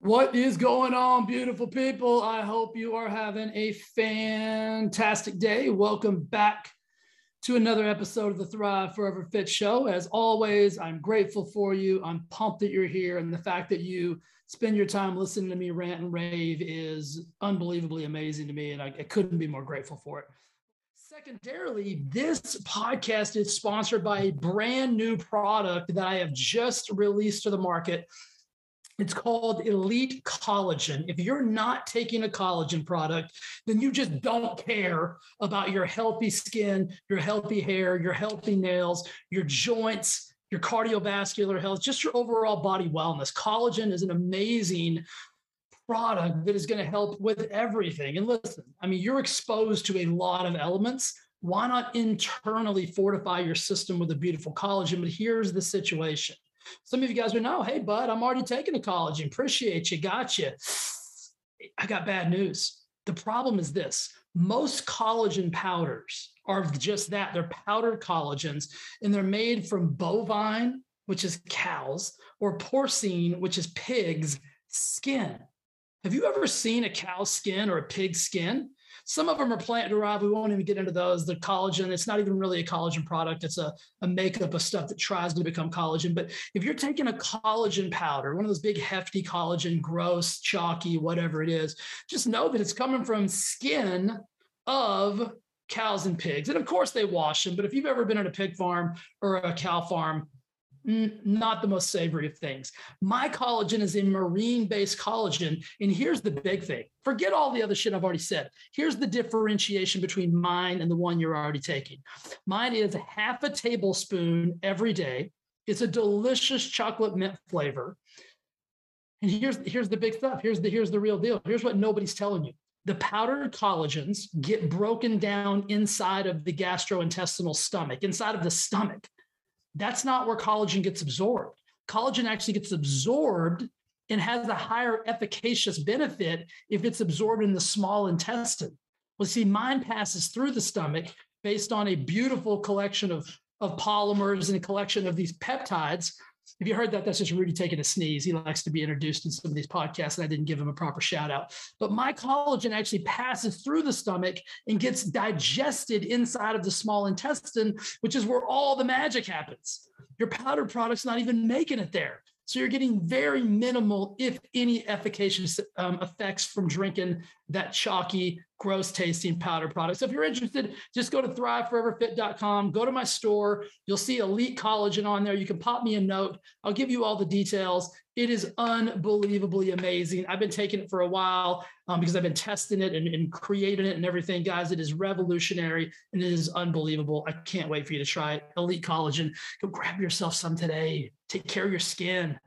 What is going on, beautiful people? I hope you are having a fantastic day. Welcome back to another episode of the Thrive Forever Fit Show. As always, I'm grateful for you. I'm pumped that you're here. And the fact that you spend your time listening to me rant and rave is unbelievably amazing to me. And I, I couldn't be more grateful for it. Secondarily, this podcast is sponsored by a brand new product that I have just released to the market it's called Elite Collagen. If you're not taking a collagen product, then you just don't care about your healthy skin, your healthy hair, your healthy nails, your joints, your cardiovascular health, just your overall body wellness. Collagen is an amazing product that is going to help with everything. And listen, I mean, you're exposed to a lot of elements. Why not internally fortify your system with a beautiful collagen? But here's the situation some of you guys would know, hey, bud, I'm already taking a collagen. Appreciate you. Got you. I got bad news. The problem is this most collagen powders are just that they're powdered collagens, and they're made from bovine, which is cows, or porcine, which is pigs' skin. Have you ever seen a cow's skin or a pig's skin? Some of them are plant derived. We won't even get into those. The collagen, it's not even really a collagen product. It's a, a makeup of stuff that tries to become collagen. But if you're taking a collagen powder, one of those big hefty collagen, gross, chalky, whatever it is, just know that it's coming from skin of cows and pigs. And of course they wash them, but if you've ever been at a pig farm or a cow farm, not the most savory of things. My collagen is a marine based collagen. And here's the big thing forget all the other shit I've already said. Here's the differentiation between mine and the one you're already taking. Mine is half a tablespoon every day. It's a delicious chocolate mint flavor. And here's, here's the big stuff. Here's the, here's the real deal. Here's what nobody's telling you. The powdered collagens get broken down inside of the gastrointestinal stomach, inside of the stomach. That's not where collagen gets absorbed. Collagen actually gets absorbed and has a higher efficacious benefit if it's absorbed in the small intestine. Well, see, mine passes through the stomach based on a beautiful collection of, of polymers and a collection of these peptides if you heard that, that's just Rudy taking a sneeze. He likes to be introduced in some of these podcasts, and I didn't give him a proper shout out. But my collagen actually passes through the stomach and gets digested inside of the small intestine, which is where all the magic happens. Your powder product's not even making it there. So you're getting very minimal, if any, efficacious um, effects from drinking that chalky, gross tasting powder product. So if you're interested, just go to thriveforeverfit.com, go to my store. You'll see Elite Collagen on there. You can pop me a note. I'll give you all the details. It is unbelievably amazing. I've been taking it for a while um, because I've been testing it and, and creating it and everything. Guys, it is revolutionary and it is unbelievable. I can't wait for you to try it. Elite Collagen. Go grab yourself some today. Take care of your skin.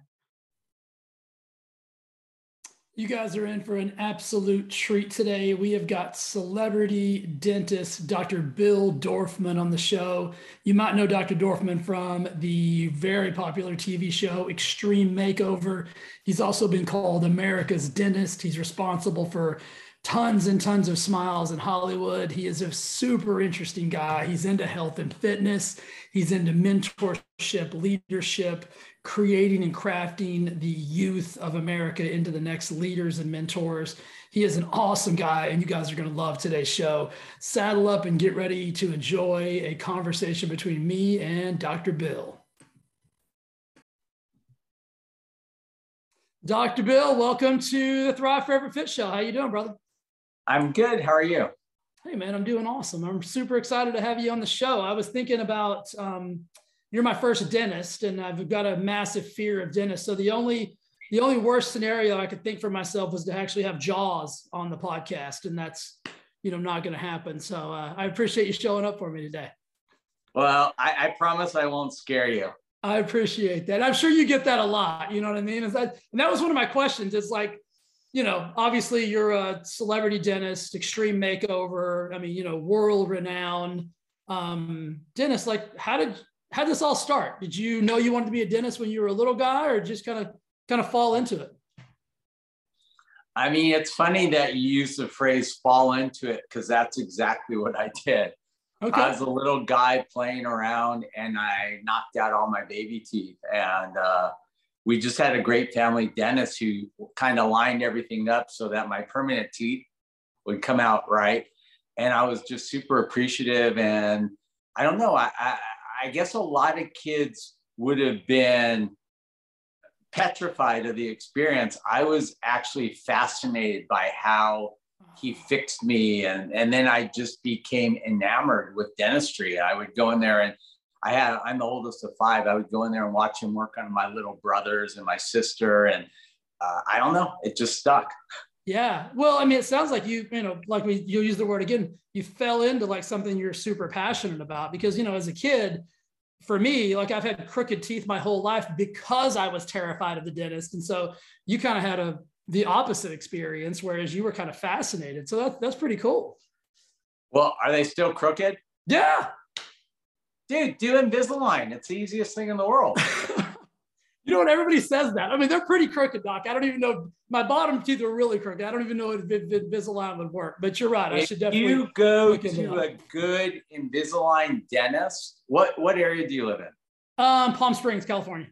You guys are in for an absolute treat today. We have got celebrity dentist Dr. Bill Dorfman on the show. You might know Dr. Dorfman from the very popular TV show Extreme Makeover. He's also been called America's dentist. He's responsible for tons and tons of smiles in Hollywood. He is a super interesting guy. He's into health and fitness, he's into mentorship, leadership, creating and crafting the youth of America into the next leaders and mentors. He is an awesome guy, and you guys are going to love today's show. Saddle up and get ready to enjoy a conversation between me and Dr. Bill. Dr. Bill, welcome to the Thrive Forever Fit Show. How you doing, brother? I'm good. How are you? Hey, man, I'm doing awesome. I'm super excited to have you on the show. I was thinking about um, you're my first dentist and I've got a massive fear of dentists. So the only the only worst scenario I could think for myself was to actually have Jaws on the podcast, and that's you know not going to happen. So uh, I appreciate you showing up for me today. Well, I, I, promise I won't scare you. I appreciate that. I'm sure you get that a lot. You know what I mean? Is that and that was one of my questions. It's like, you know, obviously you're a celebrity dentist, extreme makeover. I mean, you know, world renowned um, dentist. Like, how did how did this all start? Did you know you wanted to be a dentist when you were a little guy, or just kind of kind of fall into it? I mean, it's funny that you use the phrase "fall into it" because that's exactly what I did. Okay. I was a little guy playing around and I knocked out all my baby teeth. And uh, we just had a great family dentist who kind of lined everything up so that my permanent teeth would come out right. And I was just super appreciative. And I don't know, I, I, I guess a lot of kids would have been petrified of the experience. I was actually fascinated by how he fixed me and and then I just became enamored with dentistry. I would go in there and I had I'm the oldest of five. I would go in there and watch him work on my little brothers and my sister and uh, I don't know, it just stuck. Yeah. Well, I mean, it sounds like you, you know, like we you use the word again, you fell into like something you're super passionate about because, you know, as a kid, for me, like I've had crooked teeth my whole life because I was terrified of the dentist. And so you kind of had a the opposite experience, whereas you were kind of fascinated. So that, that's pretty cool. Well, are they still crooked? Yeah. Dude, do Invisalign. It's the easiest thing in the world. you know what? Everybody says that. I mean, they're pretty crooked, Doc. I don't even know. My bottom teeth are really crooked. I don't even know if Invisalign would work. But you're right. I if should definitely. you go to a good Invisalign dentist, what what area do you live in? Um, Palm Springs, California.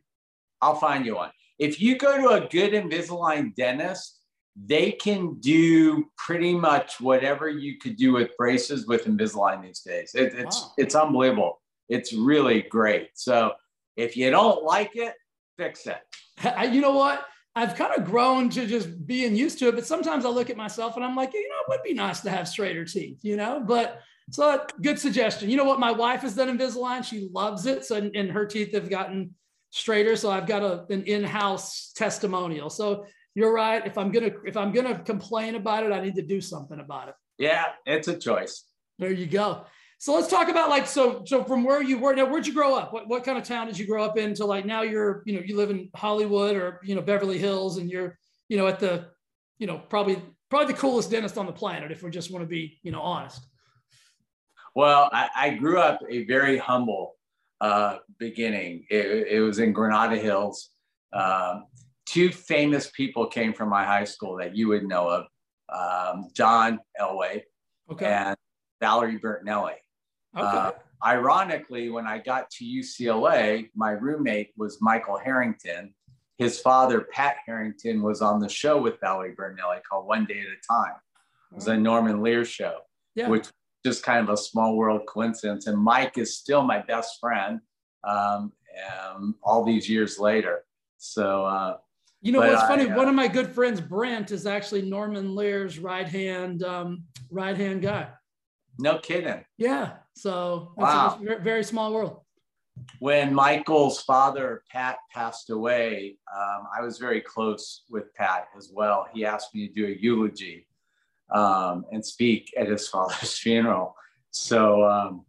I'll find you one. If you go to a good Invisalign dentist, they can do pretty much whatever you could do with braces with Invisalign these days. It, it's wow. it's unbelievable. It's really great. So if you don't like it, fix it. You know what? I've kind of grown to just being used to it, but sometimes I look at myself and I'm like, you know, it would be nice to have straighter teeth, you know. But so good suggestion. You know what? My wife has done Invisalign. She loves it. So and her teeth have gotten straighter. So I've got a, an in-house testimonial. So you're right. If I'm gonna if I'm gonna complain about it, I need to do something about it. Yeah, it's a choice. There you go. So let's talk about like so so from where you were now. Where'd you grow up? What what kind of town did you grow up in? To like now you're you know you live in Hollywood or you know Beverly Hills and you're you know at the you know probably probably the coolest dentist on the planet if we just want to be you know honest. Well, I, I grew up a very humble uh, beginning. It, it, was in Granada Hills. Um, two famous people came from my high school that you would know of um, John Elway okay. and Valerie Bertinelli. Okay. Uh, ironically, when I got to UCLA, my roommate was Michael Harrington. His father, Pat Harrington, was on the show with Valerie Bertinelli called One Day at a Time. It was a Norman Lear show, yeah. which just kind of a small world coincidence. And Mike is still my best friend um, all these years later. So, uh, you know what's funny? uh, One of my good friends, Brent, is actually Norman Lear's right hand um, right hand guy. No kidding. Yeah. So wow. a very small world. When Michael's father, Pat, passed away, um, I was very close with Pat as well. He asked me to do a eulogy um, and speak at his father's funeral. So um,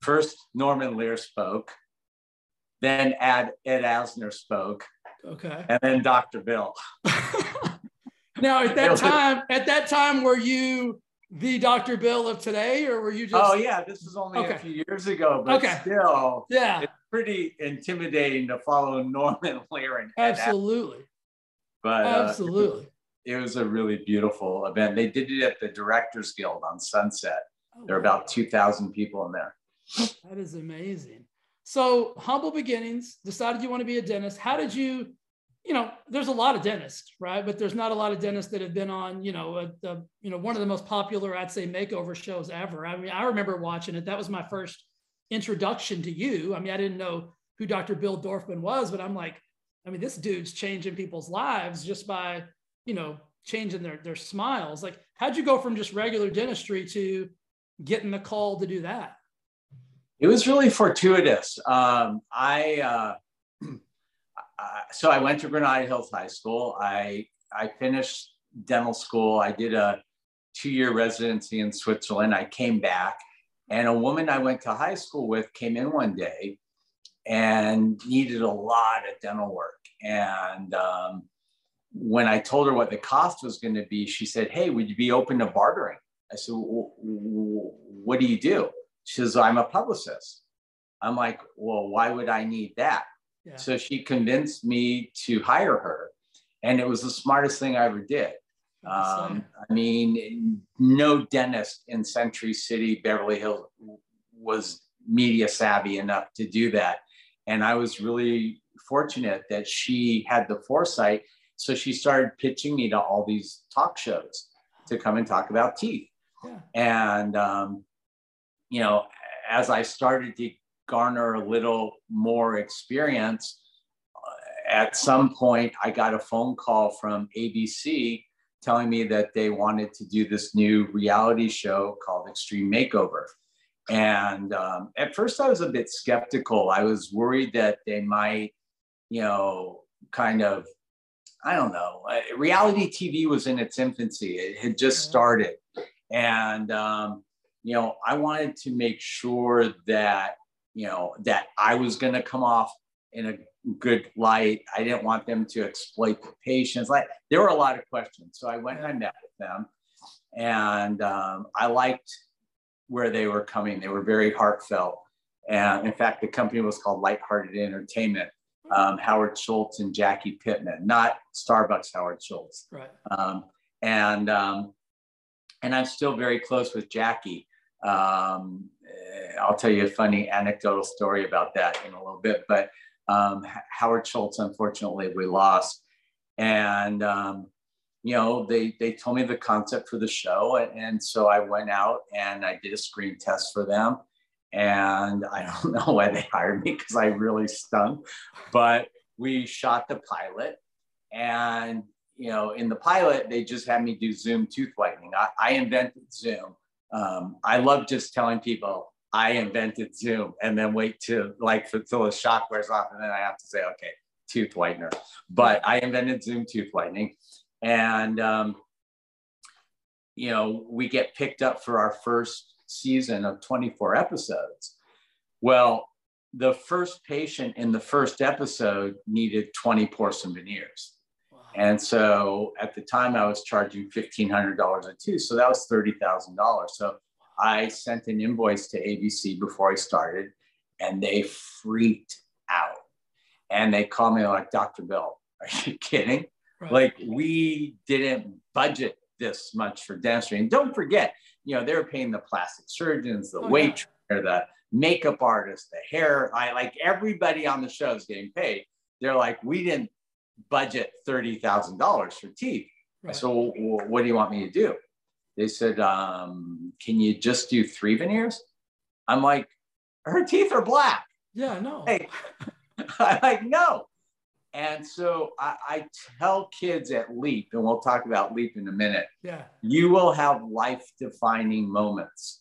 first Norman Lear spoke, then Ed, Ed Asner spoke, okay, and then Dr. Bill. now at that time, at that time, were you the Dr. Bill of today, or were you just? Oh yeah, this was only okay. a few years ago, but okay. still, yeah, it's pretty intimidating to follow Norman Lear and absolutely. But absolutely. Uh, it was a really beautiful event. They did it at the Directors Guild on Sunset. Oh, there are about 2,000 people in there. That is amazing. So, humble beginnings, decided you want to be a dentist. How did you, you know, there's a lot of dentists, right? But there's not a lot of dentists that have been on, you know, a, a, you know, one of the most popular, I'd say, makeover shows ever. I mean, I remember watching it. That was my first introduction to you. I mean, I didn't know who Dr. Bill Dorfman was, but I'm like, I mean, this dude's changing people's lives just by you know, changing their their smiles. Like, how'd you go from just regular dentistry to getting the call to do that? It was really fortuitous. Um, I uh, so I went to Granada Hills High School. I I finished dental school. I did a two year residency in Switzerland. I came back, and a woman I went to high school with came in one day and needed a lot of dental work. And um, when I told her what the cost was going to be, she said, Hey, would you be open to bartering? I said, What do you do? She says, I'm a publicist. I'm like, Well, why would I need that? Yeah. So she convinced me to hire her. And it was the smartest thing I ever did. Um, I mean, no dentist in Century City, Beverly Hills was media savvy enough to do that. And I was really fortunate that she had the foresight. So she started pitching me to all these talk shows to come and talk about teeth. Yeah. And, um, you know, as I started to garner a little more experience, at some point I got a phone call from ABC telling me that they wanted to do this new reality show called Extreme Makeover. And um, at first, I was a bit skeptical. I was worried that they might, you know, kind of, I don't know, uh, reality TV was in its infancy, it had just started. And, um, you know, I wanted to make sure that, you know, that I was going to come off in a good light. I didn't want them to exploit the patients. Like there were a lot of questions. So I went and I met with them. And um, I liked where they were coming. They were very heartfelt. And in fact, the company was called Lighthearted Entertainment. Um, Howard Schultz and Jackie Pittman, not Starbucks Howard Schultz. Right. Um, and um, and I'm still very close with Jackie. Um, I'll tell you a funny anecdotal story about that in a little bit. But um, Howard Schultz, unfortunately, we lost. And um, you know, they they told me the concept for the show, and, and so I went out and I did a screen test for them. And I don't know why they hired me because I really stunk, but we shot the pilot, and you know, in the pilot they just had me do Zoom tooth whitening. I, I invented Zoom. Um, I love just telling people I invented Zoom, and then wait to like until the shock wears off, and then I have to say, okay, tooth whitener. But I invented Zoom tooth whitening and, um, you know, we get picked up for our first season of 24 episodes. Well, the first patient in the first episode needed 20 porcelain veneers. And so at the time I was charging $1,500 a tooth. So that was $30,000. So I sent an invoice to ABC before I started and they freaked out. And they called me like, Dr. Bill, are you kidding? Right. Like we didn't budget this much for dentistry. And don't forget, you know, they were paying the plastic surgeons, the oh, waitress, yeah. the makeup artist, the hair. I like everybody on the show is getting paid. They're like, we didn't budget thirty thousand dollars for teeth. Right. So what do you want me to do? They said, um, can you just do three veneers? I'm like, her teeth are black. Yeah, no. Hey, I'm like, no. And so I, I, tell kids at Leap, and we'll talk about Leap in a minute. Yeah. You will have life defining moments.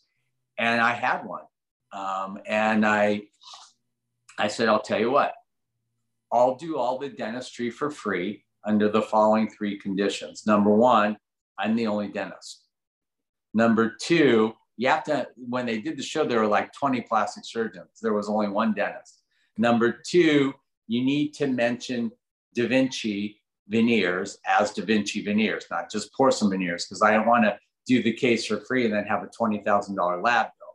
And I had one. Um, and I, I said, I'll tell you what, I'll do all the dentistry for free under the following three conditions. Number one, I'm the only dentist. Number two, you have to, when they did the show, there were like 20 plastic surgeons. There was only one dentist. Number two, you need to mention Da Vinci veneers as Da Vinci veneers, not just porcelain veneers, because I don't want to do the case for free and then have a $20,000 lab bill.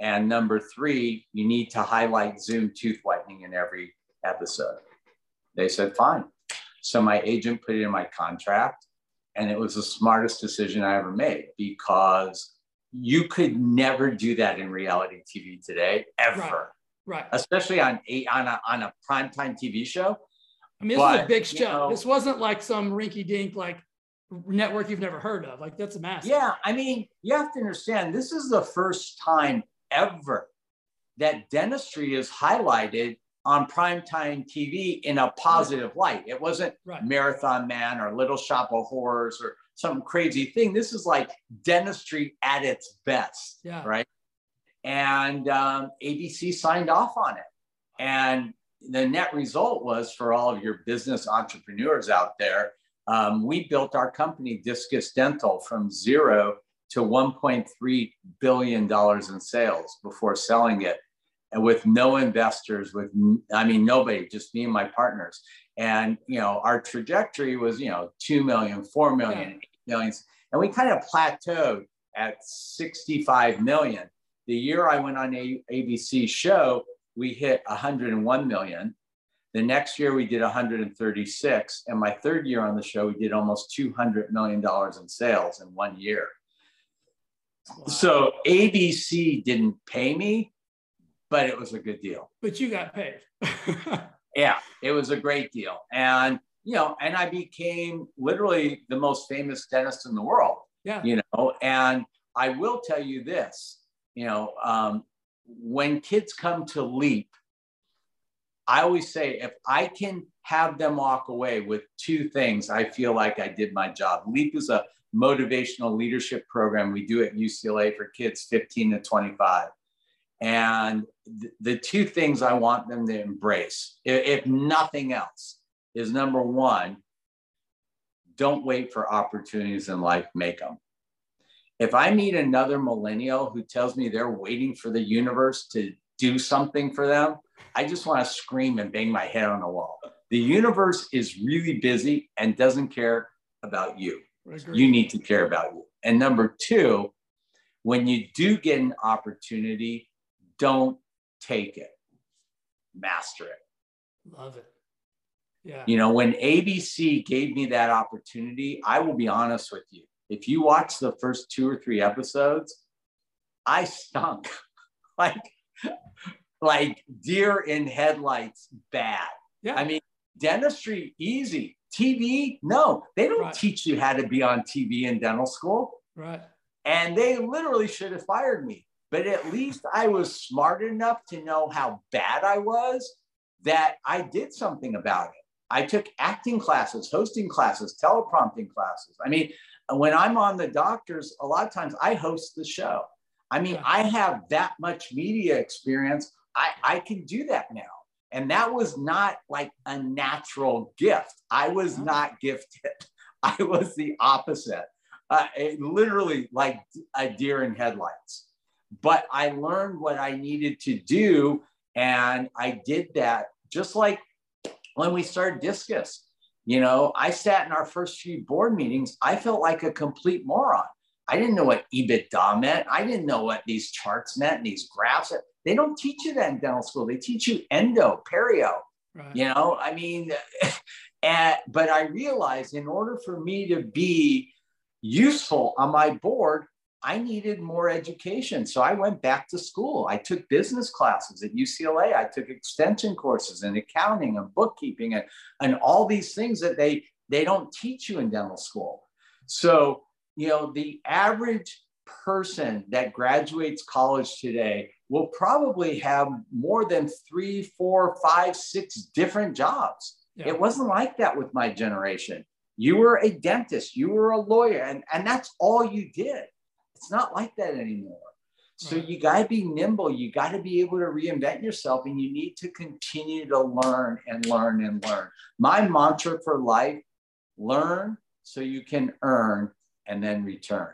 And number three, you need to highlight Zoom tooth whitening in every episode. They said, fine. So my agent put it in my contract, and it was the smartest decision I ever made because you could never do that in reality TV today, ever. Right right? Especially on a on a on a primetime TV show. I mean, this but, is a big show. Know, this wasn't like some rinky dink like network you've never heard of. Like that's a massive. Yeah, I mean, you have to understand this is the first time ever that dentistry is highlighted on primetime TV in a positive light. It wasn't right. Marathon Man or Little Shop of Horrors or some crazy thing. This is like dentistry at its best, yeah. right? and um, ABC signed off on it. And the net result was for all of your business entrepreneurs out there, um, we built our company, Discus Dental, from zero to $1.3 billion in sales before selling it. And with no investors, with, I mean, nobody, just me and my partners. And, you know, our trajectory was, you know, 2 million, 4 million, yeah. 8 million. And we kind of plateaued at 65 million. The year I went on a ABC show, we hit 101 million. The next year we did 136. And my third year on the show, we did almost $200 million in sales in one year. Wow. So ABC didn't pay me, but it was a good deal. But you got paid. yeah, it was a great deal. And, you know, and I became literally the most famous dentist in the world. Yeah. You know, and I will tell you this, you know, um, when kids come to Leap, I always say if I can have them walk away with two things, I feel like I did my job. Leap is a motivational leadership program we do at UCLA for kids 15 to 25. And th- the two things I want them to embrace, if, if nothing else, is number one, don't wait for opportunities in life, make them. If I meet another millennial who tells me they're waiting for the universe to do something for them, I just want to scream and bang my head on the wall. The universe is really busy and doesn't care about you. You need to care about you. And number two, when you do get an opportunity, don't take it, master it. Love it. Yeah. You know, when ABC gave me that opportunity, I will be honest with you. If you watch the first two or three episodes, I stunk like like deer in headlights bad. Yeah. I mean, dentistry easy. TV, no, they don't right. teach you how to be on TV in dental school. Right. And they literally should have fired me. But at least I was smart enough to know how bad I was that I did something about it. I took acting classes, hosting classes, teleprompting classes. I mean, when I'm on the doctors, a lot of times I host the show. I mean, I have that much media experience. I, I can do that now. And that was not like a natural gift. I was not gifted. I was the opposite. Uh, literally like a deer in headlights. But I learned what I needed to do. And I did that just like when we started Discus. You know, I sat in our first few board meetings. I felt like a complete moron. I didn't know what EBITDA meant. I didn't know what these charts meant and these graphs. They don't teach you that in dental school. They teach you endo, perio. Right. You know, I mean, and, but I realized in order for me to be useful on my board, I needed more education. So I went back to school. I took business classes at UCLA. I took extension courses in accounting and bookkeeping and, and all these things that they, they don't teach you in dental school. So, you know, the average person that graduates college today will probably have more than three, four, five, six different jobs. Yeah. It wasn't like that with my generation. You were a dentist, you were a lawyer, and, and that's all you did. It's not like that anymore. So right. you got to be nimble. You got to be able to reinvent yourself, and you need to continue to learn and learn and learn. My mantra for life learn so you can earn and then return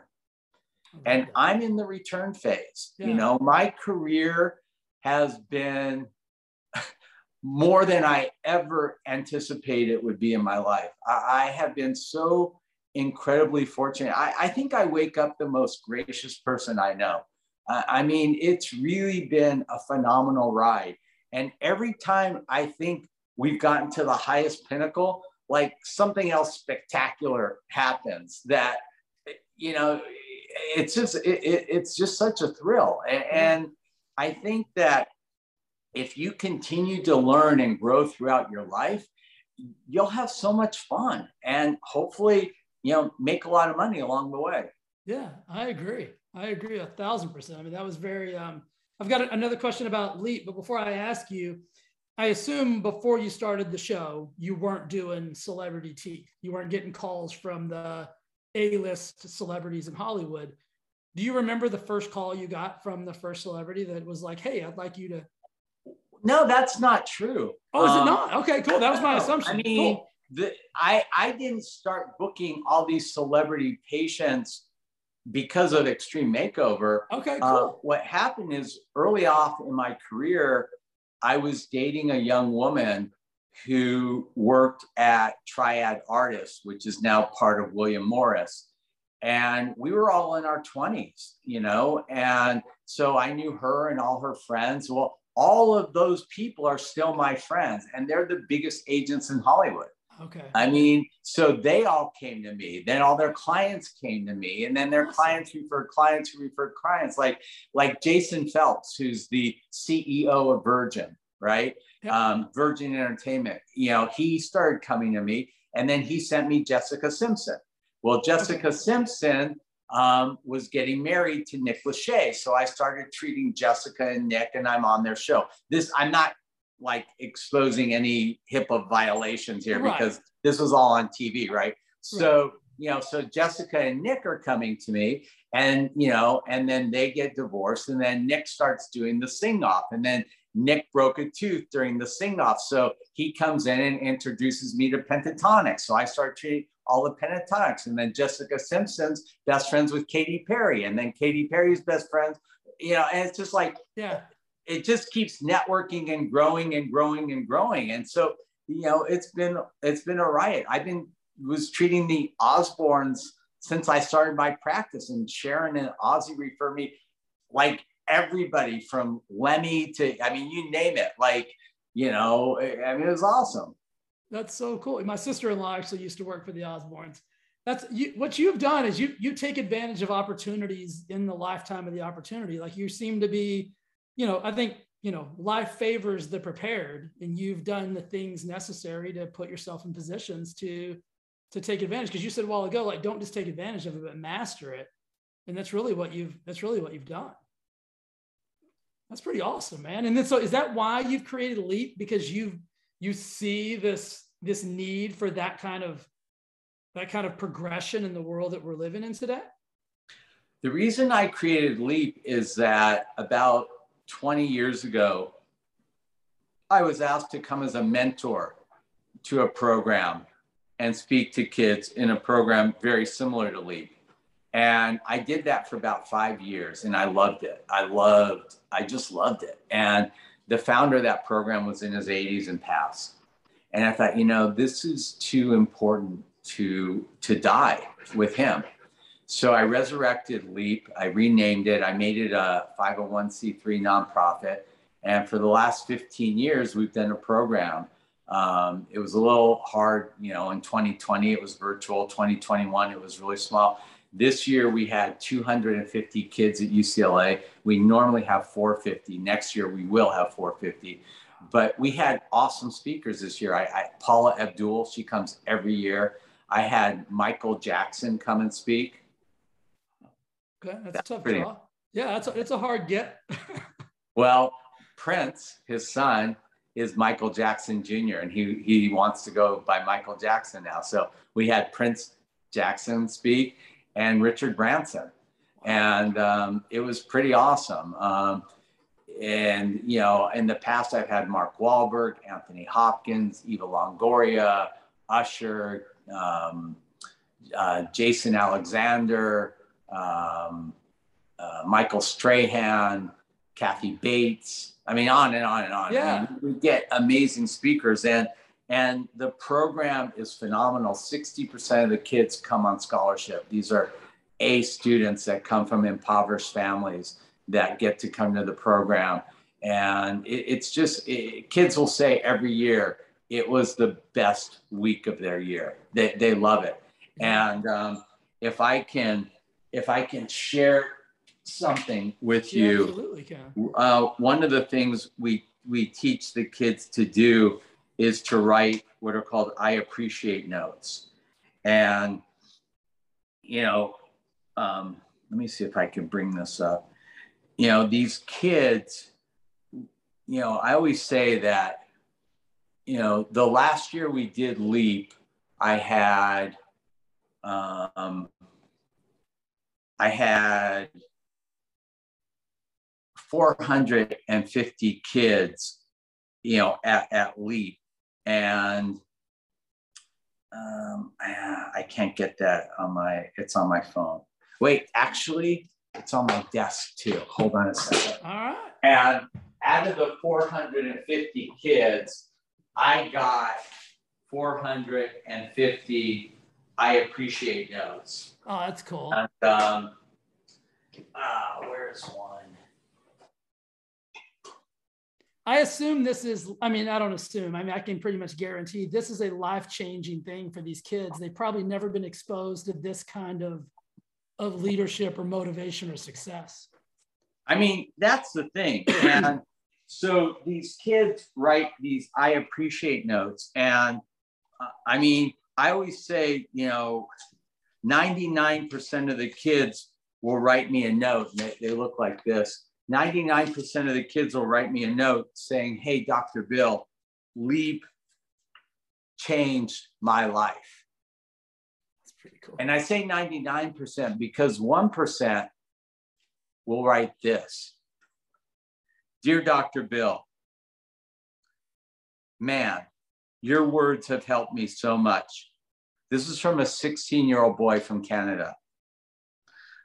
and I'm in the return phase. Yeah. You know, my career has been more than I ever anticipated would be in my life. I, I have been so incredibly fortunate. I, I, think I wake up the most gracious person I know. Uh, I mean, it's really been a phenomenal ride. And every time I think we've gotten to the highest pinnacle, like something else spectacular happens that, you know, it's just it, it, it's just such a thrill and, and i think that if you continue to learn and grow throughout your life you'll have so much fun and hopefully you know make a lot of money along the way yeah i agree i agree a thousand percent i mean that was very um i've got another question about leap but before i ask you i assume before you started the show you weren't doing celebrity tea. you weren't getting calls from the a-list celebrities in Hollywood. Do you remember the first call you got from the first celebrity that was like, "Hey, I'd like you to"? No, that's not true. Oh, is um, it not? Okay, cool. That was my assumption. I mean, cool. The, I I didn't start booking all these celebrity patients because of Extreme Makeover. Okay, uh, cool. Uh, what happened is early off in my career, I was dating a young woman who worked at Triad Artists, which is now part of William Morris. And we were all in our 20s, you know, and so I knew her and all her friends. Well, all of those people are still my friends and they're the biggest agents in Hollywood. Okay. I mean, so they all came to me. Then all their clients came to me, and then their clients referred clients who referred clients, like like Jason Phelps, who's the CEO of Virgin, right? Yep. Um, Virgin Entertainment. You know, he started coming to me, and then he sent me Jessica Simpson. Well, Jessica okay. Simpson um, was getting married to Nick Lachey, so I started treating Jessica and Nick, and I'm on their show. This I'm not like exposing any HIPAA violations here right. because this was all on TV, right? So, right. you know, so Jessica and Nick are coming to me and, you know, and then they get divorced and then Nick starts doing the sing off and then Nick broke a tooth during the sing off. So he comes in and introduces me to Pentatonix. So I start treating all the Pentatonix. and then Jessica Simpson's best friends with Katy Perry and then Katy Perry's best friends, you know, and it's just like, yeah, it just keeps networking and growing and growing and growing. And so, you know, it's been it's been a riot. I've been was treating the Osbournes since I started my practice, and Sharon and Ozzy refer me like everybody from Lemmy to I mean, you name it. Like, you know, I mean, it was awesome. That's so cool. My sister-in-law actually used to work for the Osbournes. That's you, what you've done is you you take advantage of opportunities in the lifetime of the opportunity. Like you seem to be you know, I think, you know, life favors the prepared and you've done the things necessary to put yourself in positions to to take advantage. Because you said a while ago like don't just take advantage of it but master it. And that's really what you've that's really what you've done. That's pretty awesome man. And then so is that why you've created leap? Because you you see this this need for that kind of that kind of progression in the world that we're living in today? The reason i created leap is that about 20 years ago, I was asked to come as a mentor to a program and speak to kids in a program very similar to LEAP. And I did that for about five years and I loved it. I loved, I just loved it. And the founder of that program was in his 80s and passed. And I thought, you know, this is too important to to die with him. So I resurrected LEAP. I renamed it. I made it a 501c3 nonprofit. And for the last 15 years, we've done a program. Um, it was a little hard, you know, in 2020, it was virtual. 2021, it was really small. This year, we had 250 kids at UCLA. We normally have 450. Next year, we will have 450. But we had awesome speakers this year. I, I Paula Abdul, she comes every year. I had Michael Jackson come and speak. Okay, that's, that's a tough draw. Yeah, that's a, it's a hard get. well, Prince, his son, is Michael Jackson Jr. and he he wants to go by Michael Jackson now. So we had Prince Jackson speak and Richard Branson, and um, it was pretty awesome. Um, and you know, in the past, I've had Mark Wahlberg, Anthony Hopkins, Eva Longoria, Usher, um, uh, Jason Alexander um, uh, Michael Strahan, Kathy Bates. I mean, on and on and on. Yeah. I mean, we get amazing speakers and and the program is phenomenal. 60% of the kids come on scholarship. These are A students that come from impoverished families that get to come to the program. And it, it's just, it, kids will say every year, it was the best week of their year. They, they love it. And um, if I can if I can share something with you, you absolutely can. Uh, one of the things we we teach the kids to do is to write what are called I appreciate notes, and you know, um, let me see if I can bring this up. You know, these kids. You know, I always say that. You know, the last year we did Leap, I had um, I had 450 kids, you know, at, at LEAP. And um, I can't get that on my, it's on my phone. Wait, actually, it's on my desk too. Hold on a second. All right. And out of the 450 kids, I got 450 I appreciate notes. Oh, that's cool. And, um, uh, where's one? I assume this is, I mean, I don't assume, I mean, I can pretty much guarantee this is a life changing thing for these kids. They've probably never been exposed to this kind of, of leadership or motivation or success. I mean, that's the thing. And so these kids write these I appreciate notes. And uh, I mean, I always say, you know, 99% of the kids will write me a note. And they, they look like this. 99% of the kids will write me a note saying, Hey, Dr. Bill, LEAP changed my life. That's pretty cool. And I say 99% because 1% will write this Dear Dr. Bill, man, your words have helped me so much. This is from a 16 year old boy from Canada.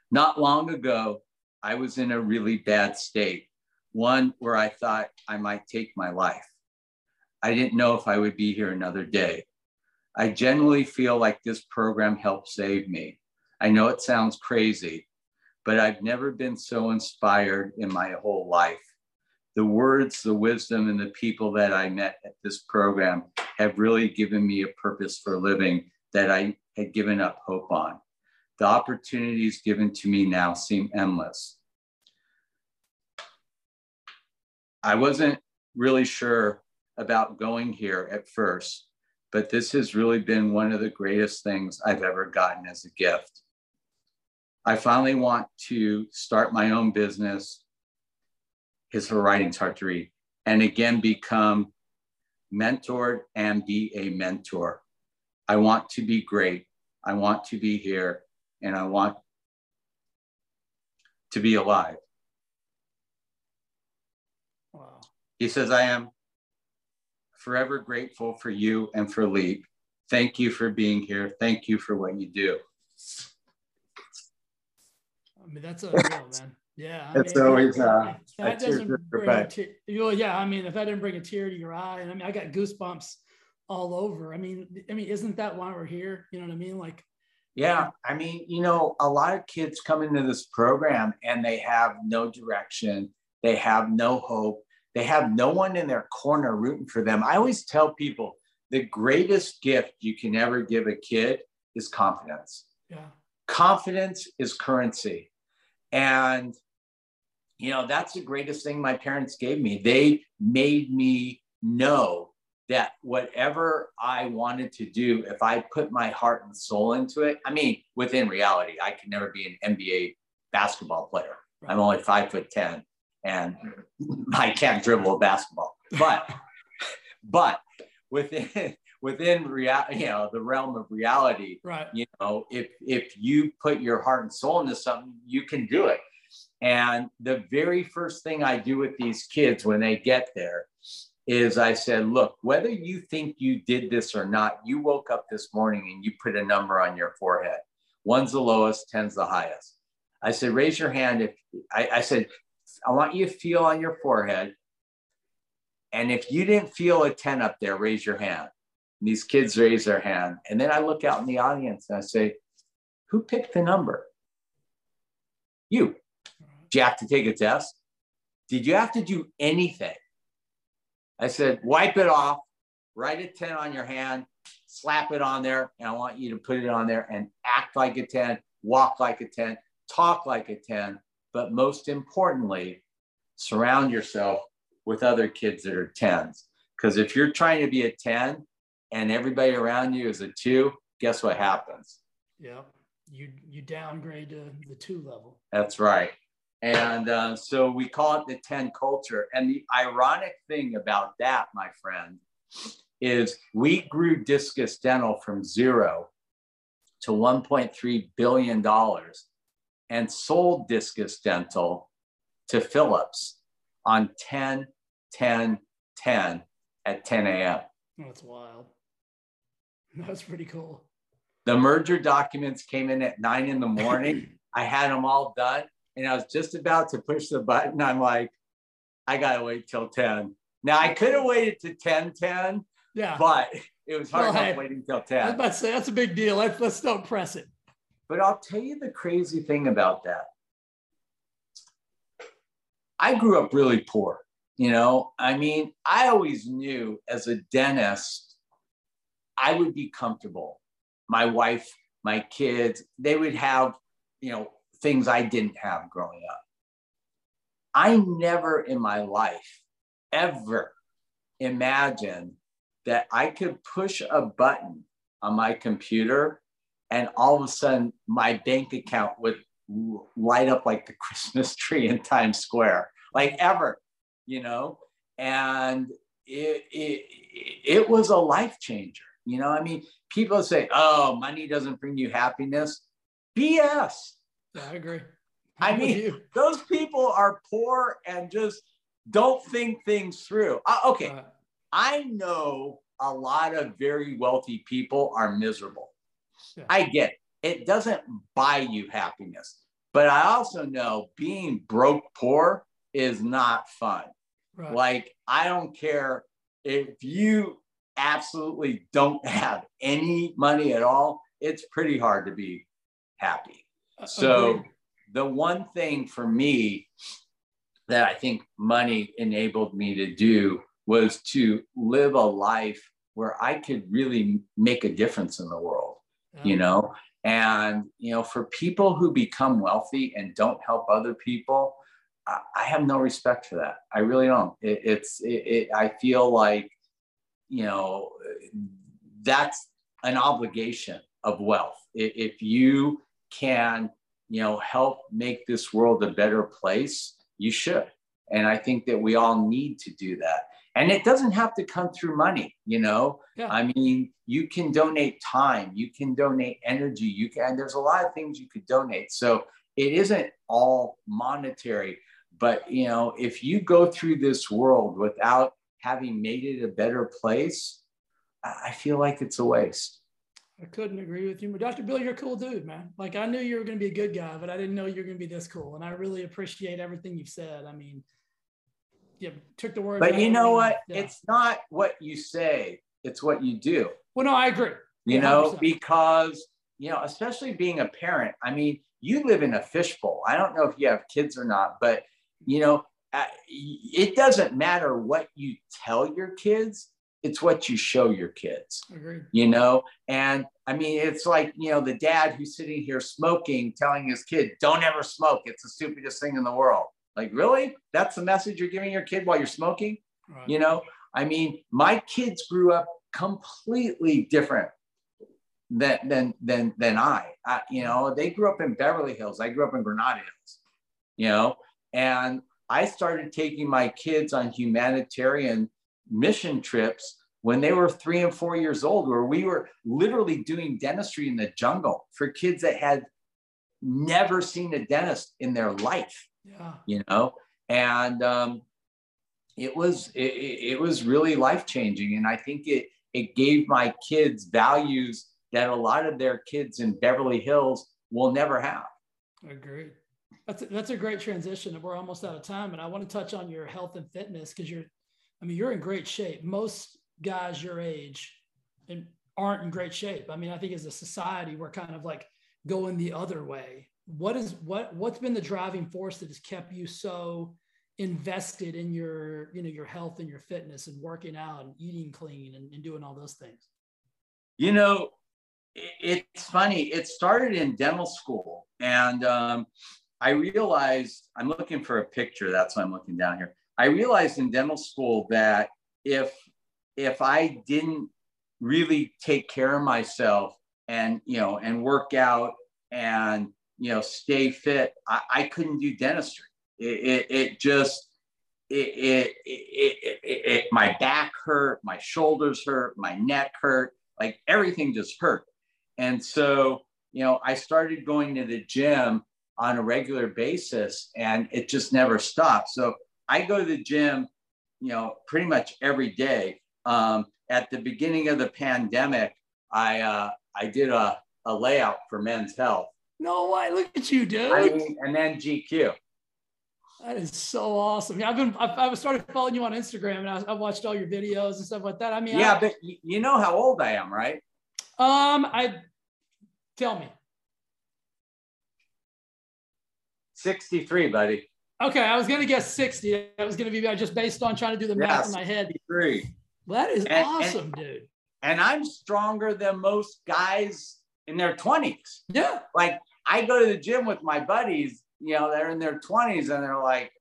Not long ago, I was in a really bad state, one where I thought I might take my life. I didn't know if I would be here another day. I generally feel like this program helped save me. I know it sounds crazy, but I've never been so inspired in my whole life. The words, the wisdom, and the people that I met at this program have really given me a purpose for living that I had given up hope on. The opportunities given to me now seem endless. I wasn't really sure about going here at first, but this has really been one of the greatest things I've ever gotten as a gift. I finally want to start my own business. His writing's hard to read, and again become mentored and be a mentor. I want to be great. I want to be here and I want to be alive. Wow. He says, I am forever grateful for you and for Leap. Thank you for being here. Thank you for what you do. I mean, that's a real man. Yeah. I it's mean, always uh, that doesn't bring a te- well, yeah. I mean, if that didn't bring a tear to your eye, and I mean, I got goosebumps all over. I mean, I mean, isn't that why we're here? You know what I mean? Like, yeah, I mean, you know, a lot of kids come into this program and they have no direction, they have no hope, they have no one in their corner rooting for them. I always tell people the greatest gift you can ever give a kid is confidence. Yeah. Confidence is currency. And, you know, that's the greatest thing my parents gave me. They made me know that whatever I wanted to do, if I put my heart and soul into it, I mean, within reality, I could never be an NBA basketball player. I'm only five foot 10 and I can't dribble a basketball. But, but within, within real, you know, the realm of reality, right. you know, if, if you put your heart and soul into something, you can do it. And the very first thing I do with these kids when they get there is I said, look, whether you think you did this or not, you woke up this morning and you put a number on your forehead. One's the lowest, 10's the highest. I said, raise your hand if I, I said, I want you to feel on your forehead. And if you didn't feel a 10 up there, raise your hand. And these kids raise their hand. And then I look out in the audience and I say, who picked the number? You. Did you have to take a test? Did you have to do anything? I said, wipe it off, write a 10 on your hand, slap it on there, and I want you to put it on there and act like a 10, walk like a 10, talk like a 10, but most importantly, surround yourself with other kids that are 10s. Because if you're trying to be a 10 and everybody around you is a two, guess what happens? Yeah, you you downgrade to the two level. That's right. And uh, so we call it the 10 culture. And the ironic thing about that, my friend, is we grew Discus Dental from zero to $1.3 billion and sold Discus Dental to Philips on 10, 10, 10 at 10 a.m. That's wild. That's pretty cool. The merger documents came in at nine in the morning. I had them all done and I was just about to push the button. I'm like, I gotta wait till 10. Now I could have waited to 10 10, yeah, but it was hard well, waiting till 10. I was about to say that's a big deal. Let's let's don't press it. But I'll tell you the crazy thing about that. I grew up really poor. You know, I mean, I always knew as a dentist, I would be comfortable. My wife, my kids, they would have, you know, things I didn't have growing up. I never in my life ever imagined that I could push a button on my computer and all of a sudden my bank account would light up like the Christmas tree in Times Square, like ever, you know? And it, it, it was a life changer. You know, I mean, people say, oh, money doesn't bring you happiness. BS. I agree. I'm i mean, those people are poor and just don't think things through. Uh, okay. Uh, I know a lot of very wealthy people are miserable. Yeah. I get it. It doesn't buy you happiness. But I also know being broke poor is not fun. Right. Like, I don't care if you absolutely don't have any money at all, it's pretty hard to be happy. Uh, so, Agreed. the one thing for me that I think money enabled me to do was to live a life where I could really make a difference in the world, yeah. you know? And, you know, for people who become wealthy and don't help other people, I, I have no respect for that. I really don't. It, it's, it, it, I feel like, you know, that's an obligation of wealth. If you can, you know, help make this world a better place, you should. And I think that we all need to do that. And it doesn't have to come through money, you know. Yeah. I mean, you can donate time, you can donate energy, you can, there's a lot of things you could donate. So it isn't all monetary, but you know, if you go through this world without having made it a better place, I feel like it's a waste. I couldn't agree with you. Dr. Bill, you're a cool dude, man. Like I knew you were going to be a good guy, but I didn't know you were going to be this cool. And I really appreciate everything you've said. I mean, you took the word. But you know what? Yeah. It's not what you say, it's what you do. Well, no, I agree. You 100%. know, because, you know, especially being a parent, I mean, you live in a fishbowl. I don't know if you have kids or not, but, you know, uh, it doesn't matter what you tell your kids, it's what you show your kids. Agreed. You know, and I mean, it's like, you know, the dad who's sitting here smoking, telling his kid, don't ever smoke. It's the stupidest thing in the world. Like, really? That's the message you're giving your kid while you're smoking? Right. You know, I mean, my kids grew up completely different than than than than I. I. You know, they grew up in Beverly Hills. I grew up in Granada Hills. You know, and I started taking my kids on humanitarian mission trips when they were three and four years old, where we were literally doing dentistry in the jungle for kids that had never seen a dentist in their life yeah. You know, and um, it was it, it was really life changing, and I think it it gave my kids values that a lot of their kids in Beverly Hills will never have. Agreed. That's a, that's a great transition. And we're almost out of time, and I want to touch on your health and fitness because you're, I mean, you're in great shape. Most guys your age and aren't in great shape. I mean, I think as a society, we're kind of like going the other way. What is what what's been the driving force that has kept you so invested in your you know your health and your fitness and working out and eating clean and, and doing all those things? You know it's funny. It started in dental school and um, i realized i'm looking for a picture. That's why i'm looking down here i realized in dental school that if if i didn't really take care of myself and you know and work out and you know, stay fit. I, I couldn't do dentistry. It, it, it just, it, it, it, my back hurt, my shoulders hurt, my neck hurt, like everything just hurt. And so, you know, I started going to the gym on a regular basis and it just never stopped. So I go to the gym, you know, pretty much every day. Um, at the beginning of the pandemic, I, uh, I did a, a layout for men's health no way! Look at you, dude. I mean, and then GQ. That is so awesome. Yeah, I've been I've, I've started following you on Instagram, and I, have watched all your videos and stuff like that. I mean, yeah, I, but you know how old I am, right? Um, I tell me. 63, buddy. Okay, I was gonna guess 60. I was gonna be just based on trying to do the math in my head. Three. Well, that is and, awesome, and, dude. And I'm stronger than most guys in their 20s. Yeah. Like I go to the gym with my buddies, you know, they're in their 20s and they're like,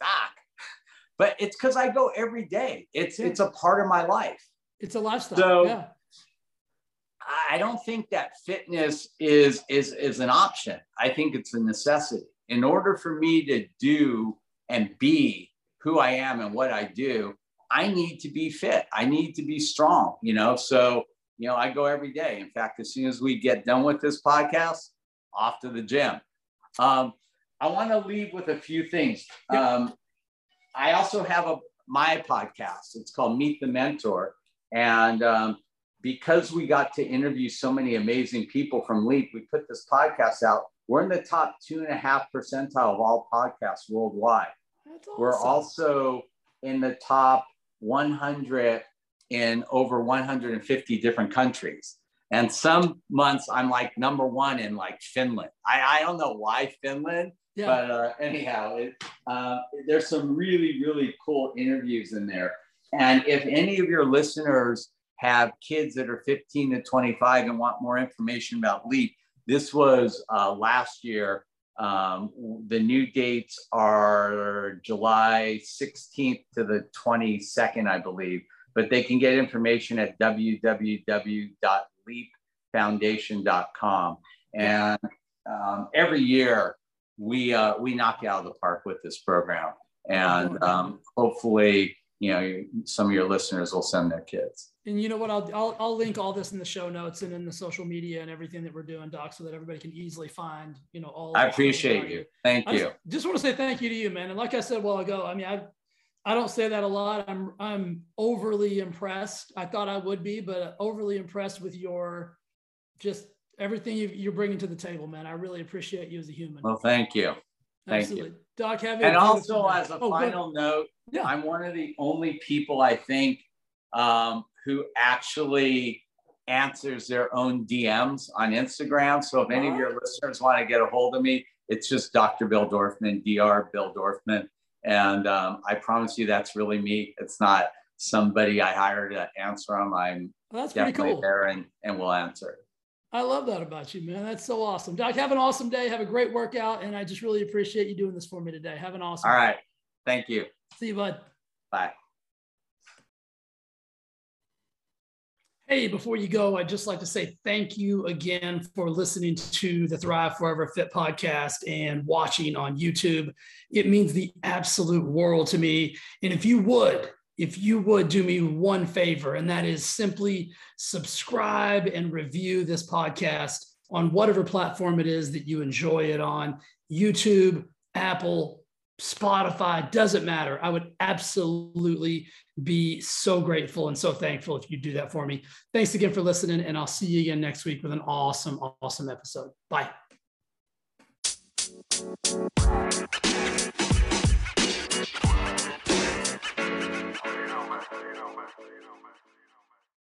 Doc. But it's because I go every day. It's yeah. it's a part of my life. It's a lifestyle. So yeah. I don't think that fitness is is is an option. I think it's a necessity. In order for me to do and be who I am and what I do, I need to be fit. I need to be strong, you know. So, you know, I go every day. In fact, as soon as we get done with this podcast, off to the gym. Um, I want to leave with a few things. Um, I also have a my podcast. It's called Meet the Mentor, and um, because we got to interview so many amazing people from Leap, we put this podcast out. We're in the top two and a half percentile of all podcasts worldwide. Awesome. We're also in the top 100 in over 150 different countries. And some months I'm like number one in like Finland. I, I don't know why Finland, yeah. but uh, anyhow, it, uh, there's some really, really cool interviews in there. And if any of your listeners have kids that are 15 to 25 and want more information about LEAP, this was uh, last year. Um, the new dates are July 16th to the 22nd, I believe, but they can get information at www.leapfoundation.com. And um, every year we, uh, we knock out of the park with this program. And um, hopefully, you know, some of your listeners will send their kids and you know what? I'll, I'll, I'll link all this in the show notes and in the social media and everything that we're doing, Doc, so that everybody can easily find, you know, all. I appreciate you. Thank you. Just, just, want to say thank you to you, man. And like I said a while ago, I mean, I, I don't say that a lot. I'm, I'm overly impressed. I thought I would be, but overly impressed with your, just everything you, are bringing to the table, man. I really appreciate you as a human. Well, thank you. Thank Absolutely. you. Doc, have And also, as a oh, final note, yeah. I'm one of the only people I think um, who actually answers their own DMs on Instagram. So if any of your listeners want to get a hold of me, it's just Dr. Bill Dorfman, Dr. Bill Dorfman. And um, I promise you that's really me. It's not somebody I hired to answer them. I'm well, that's definitely cool. there and, and we'll answer. I love that about you, man. That's so awesome. Doc, have an awesome day. Have a great workout. And I just really appreciate you doing this for me today. Have an awesome All right. Thank you. See you, bud. Bye. Hey, before you go, I'd just like to say thank you again for listening to the Thrive Forever Fit podcast and watching on YouTube. It means the absolute world to me. And if you would, if you would do me one favor, and that is simply subscribe and review this podcast on whatever platform it is that you enjoy it on YouTube, Apple, Spotify, doesn't matter. I would absolutely be so grateful and so thankful if you do that for me. Thanks again for listening, and I'll see you again next week with an awesome, awesome episode. Bye. you know, man.